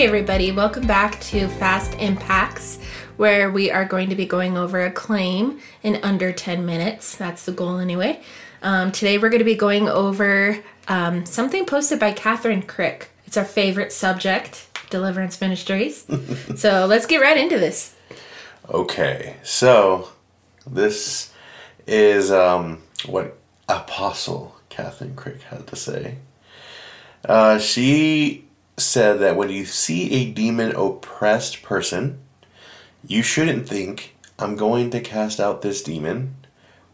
Hey, everybody, welcome back to Fast Impacts, where we are going to be going over a claim in under 10 minutes. That's the goal, anyway. Um, today, we're going to be going over um, something posted by Kathryn Krick. It's our favorite subject, Deliverance Ministries. so let's get right into this. Okay, so this is um, what Apostle Kathryn Krick had to say. Uh, she said that when you see a demon oppressed person, you shouldn't think, I'm going to cast out this demon,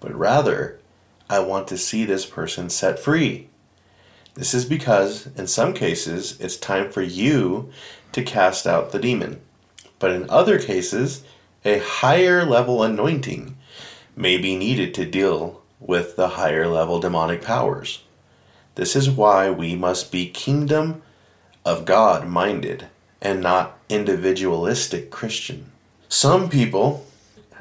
but rather, I want to see this person set free. This is because, in some cases, it's time for you to cast out the demon. But in other cases, a higher level anointing may be needed to deal with the higher level demonic powers. This is why we must be kingdom of God minded and not individualistic Christian. Some people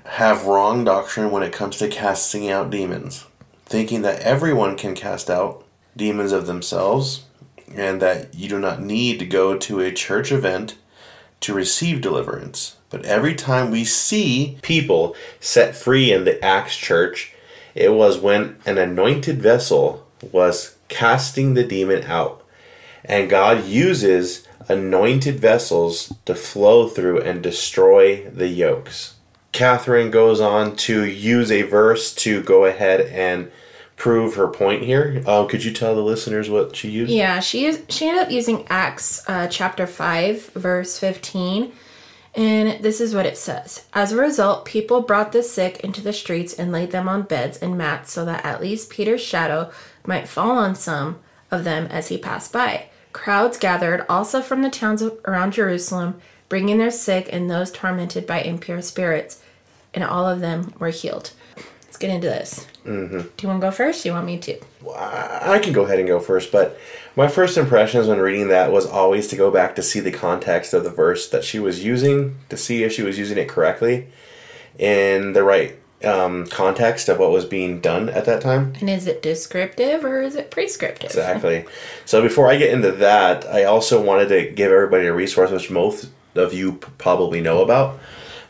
have wrong doctrine when it comes to casting out demons, thinking that everyone can cast out demons of themselves and that you do not need to go to a church event to receive deliverance. But every time we see people set free in the Acts church, it was when an anointed vessel was casting the demon out and God uses anointed vessels to flow through and destroy the yokes. Kathryn goes on to use a verse to go ahead and prove her point here. Uh, could you tell the listeners what she used? Yeah, she is, she ended up using Acts uh, chapter 5, verse 15. And this is what it says. As a result, people brought the sick into the streets and laid them on beds and mats so that at least Peter's shadow might fall on some of them as he passed by. Crowds gathered also from the towns around Jerusalem, bringing their sick and those tormented by impure spirits, and all of them were healed. Let's get into this. Mm-hmm. Do you want to go first? Do you want me to? I can go ahead and go first, but my first impressions when reading that was always to go back to see the context of the verse that she was using, to see if she was using it correctly in the right um, context of what was being done at that time. And is it descriptive or is it prescriptive? Exactly. So before I get into that, I also wanted to give everybody a resource which most of you probably know about.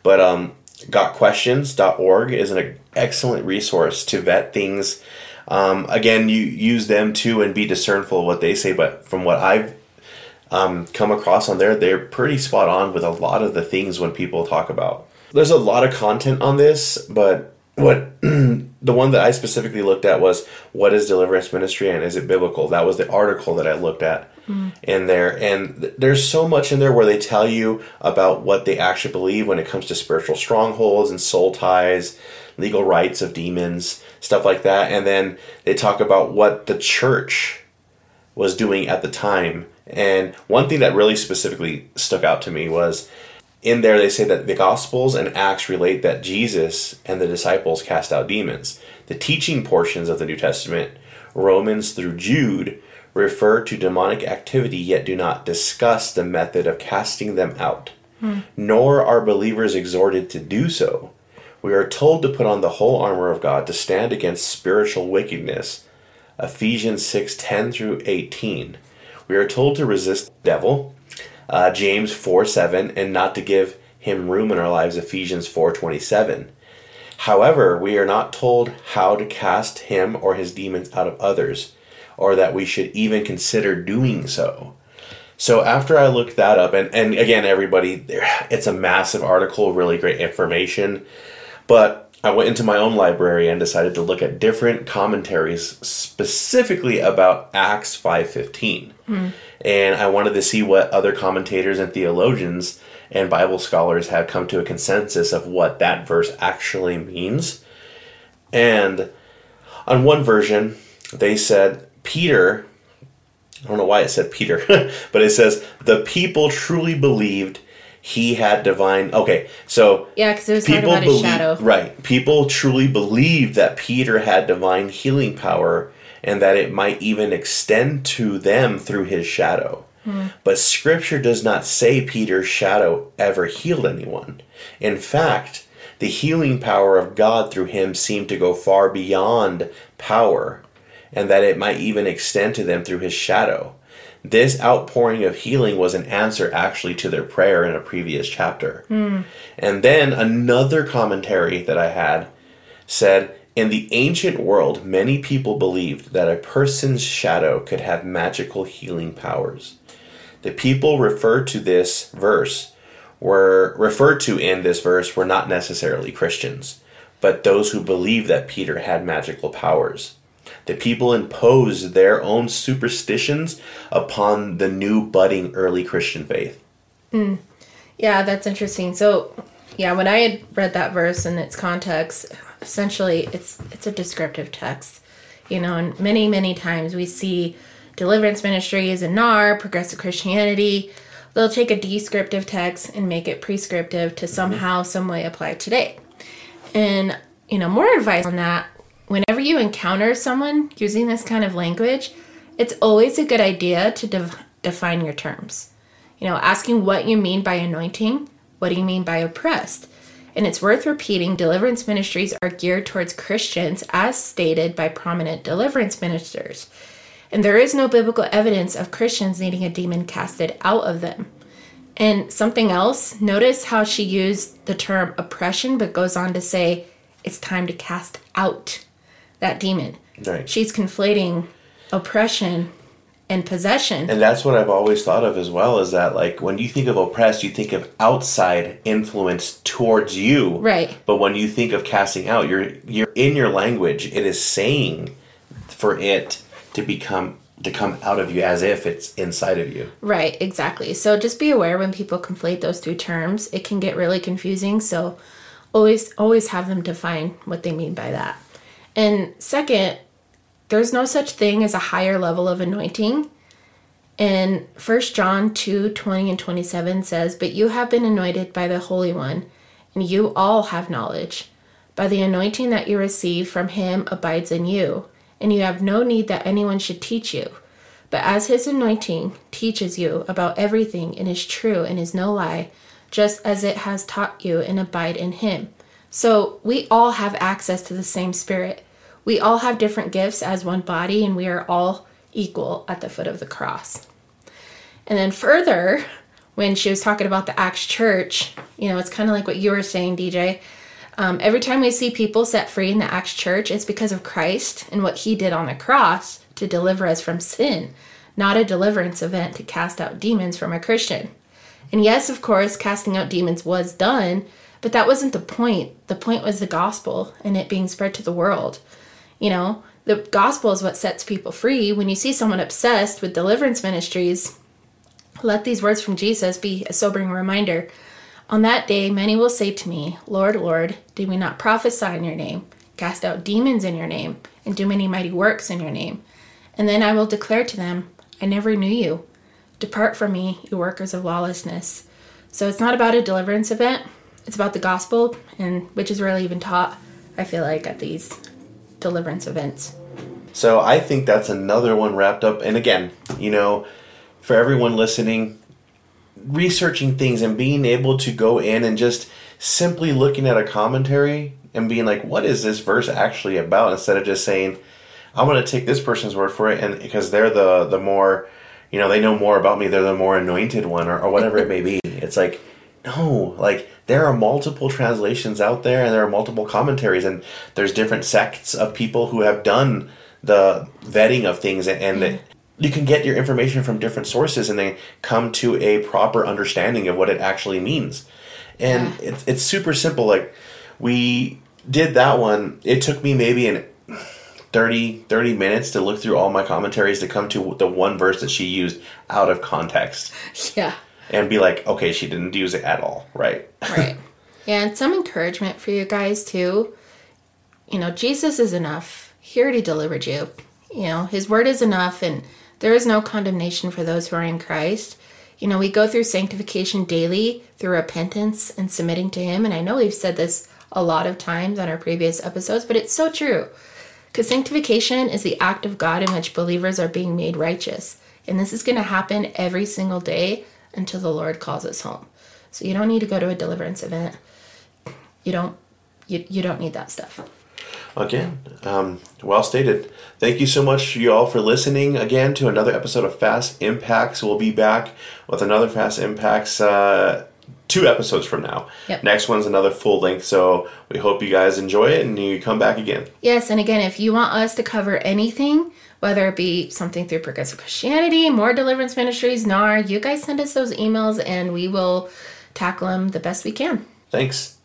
But um, gotquestions.org is an excellent resource to vet things. Um, again, you use them too and be discernful of what they say. But from what I've um, come across on there, they're pretty spot on with a lot of the things when people talk about there's a lot of content on this, but what the one that I specifically looked at was what is deliverance ministry and is it biblical? That was the article that I looked at mm. in there, and th- there's so much in there where they tell you about what they actually believe when it comes to spiritual strongholds and soul ties, legal rights of demons, stuff like that, and then they talk about what the church was doing at the time. And one thing that really specifically stuck out to me was in there they say that the Gospels and Acts relate that Jesus and the disciples cast out demons. The teaching portions of the New Testament, Romans through Jude, refer to demonic activity yet do not discuss the method of casting them out. Hmm. Nor are believers exhorted to do so. We are told to put on the whole armor of God to stand against spiritual wickedness. Ephesians 6 10 through 18. We are told to resist the devil uh, James 4 7, and not to give him room in our lives, Ephesians 4 27. However, we are not told how to cast him or his demons out of others, or that we should even consider doing so. So after I looked that up, and, and again, everybody, it's a massive article, really great information. But I went into my own library and decided to look at different commentaries specifically about Acts 5.15. Mm and I wanted to see what other commentators and theologians and Bible scholars have come to a consensus of what that verse actually means. And on one version, they said Peter, I don't know why it said Peter, but it says the people truly believed he had divine. Okay, so yeah, because it was people about shadow, right? People truly believed that Peter had divine healing power and that it might even extend to them through his shadow. Mm. But scripture does not say Peter's shadow ever healed anyone. In fact, the healing power of God through him seemed to go far beyond power, and that it might even extend to them through his shadow. This outpouring of healing was an answer actually to their prayer in a previous chapter. Hmm. And then another commentary that I had said in the ancient world, many people believed that a person's shadow could have magical healing powers. The people referred to this verse were referred to in this verse were not necessarily Christians, but those who believed that Peter had magical powers. The people imposed their own superstitions upon the new budding early Christian faith. Hmm. Yeah, that's interesting. So, yeah, when I had read that verse in its context, essentially it's it's a descriptive text. You know, and many many times we see deliverance ministries and NAR, progressive Christianity, they'll take a descriptive text and make it prescriptive to mm-hmm. somehow some way apply today. And, you know, more advice on that, whenever you encounter someone using this kind of language, it's always a good idea to de- define your terms. You know, asking what you mean by anointing, what do you mean by oppressed? And it's worth repeating deliverance ministries are geared towards Christians as stated by prominent deliverance ministers. And there is no biblical evidence of Christians needing a demon casted out of them. And something else, notice how she used the term oppression, but goes on to say it's time to cast out that demon. Right. She's conflating oppression and possession. And that's what I've always thought of as well is that like when you think of oppressed, you think of outside influence towards you. Right. But when you think of casting out, you're you're in your language, it is saying for it to become to come out of you as if it's inside of you. Right, exactly. So just be aware when people conflate those two terms. It can get really confusing. So always always have them define what they mean by that. And second, there's no such thing as a higher level of anointing. And 1 John 2 20 and 27 says, But you have been anointed by the Holy One, and you all have knowledge. By the anointing that you receive from him abides in you, and you have no need that anyone should teach you. But as his anointing teaches you about everything and is true and is no lie, just as it has taught you and abide in him. So we all have access to the same spirit. We all have different gifts as one body, and we are all equal at the foot of the cross. And then further, when she was talking about the Acts church, you know, it's kind of like what you were saying, DJ. Um, every time we see people set free in the Acts church, it's because of Christ and what he did on the cross to deliver us from sin, not a deliverance event to cast out demons from a Christian. And yes, of course, casting out demons was done, but that wasn't the point. The point was the gospel and it being spread to the world. You know, the gospel is what sets people free. When you see someone obsessed with deliverance ministries, let these words from Jesus be a sobering reminder. On that day, many will say to me, Lord, Lord, did we not prophesy in your name, cast out demons in your name, and do many mighty works in your name? And then I will declare to them, I never knew you. Depart from me, you workers of lawlessness. So it's not about a deliverance event, it's about the gospel, and which is really even taught, I feel like, at these deliverance events. So I think that's another one wrapped up. And again, you know, for everyone listening, researching things and being able to go in and just simply looking at a commentary and being like, what is this verse actually about? Instead of just saying, I'm going to take this person's word for it, and because they're the the more, you know, they know more about me, they're the more anointed one, or, or whatever it may be. It's like, no, like there are multiple translations out there, and there are multiple commentaries, and there's different sects of people who have done the vetting of things, and, and mm-hmm. you can get your information from different sources, and then come to a proper understanding of what it actually means. And Yeah. it's it's super simple. Like we did that one. It took me maybe an 30, 30 minutes to look through all my commentaries to come to the one verse that she used out of context Yeah. And be like, okay, she didn't use it at all, right? Right. yeah, and some encouragement for you guys too. You know, Jesus is enough. He already delivered you. You know, his word is enough and there is no condemnation for those who are in Christ. You know, we go through sanctification daily through repentance and submitting to him, and I know we've said this a lot of times on our previous episodes, but it's so true. Because sanctification is the act of God in which believers are being made righteous. And this is going to happen every single day until the Lord calls us home. So you don't need to go to a deliverance event. You don't you, you don't need that stuff. Again, um, well stated. Thank you so much, you all, for listening again to another episode of Fast Impacts. We'll be back with another Fast Impacts uh, two episodes from now. Yep. Next one's another full length, so we hope you guys enjoy it and you come back again. Yes, and again, if you want us to cover anything, whether it be something through Progressive Christianity, more Deliverance Ministries, NAR, you guys send us those emails and we will tackle them the best we can. Thanks.